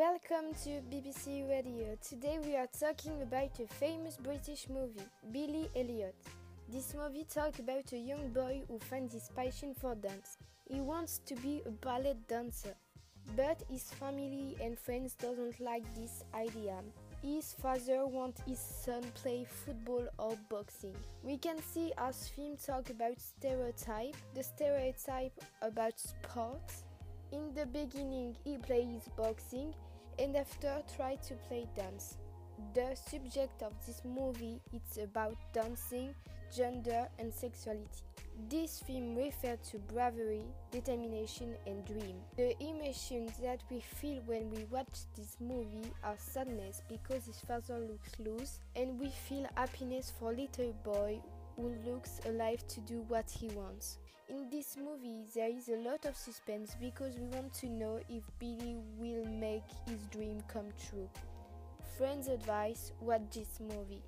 Welcome to BBC Radio. Today we are talking about a famous British movie, Billy Elliot. This movie talks about a young boy who finds his passion for dance. He wants to be a ballet dancer, but his family and friends doesn't like this idea. His father wants his son play football or boxing. We can see as film talk about stereotype, the stereotype about sports in the beginning, he plays boxing and after try to play dance. The subject of this movie is about dancing, gender and sexuality. This film refers to bravery, determination and dream. The emotions that we feel when we watch this movie are sadness because his father looks loose and we feel happiness for little boy who looks alive to do what he wants. In this movie, there is a lot of suspense because we want to know if Billy will make his dream come true. Friends advice watch this movie.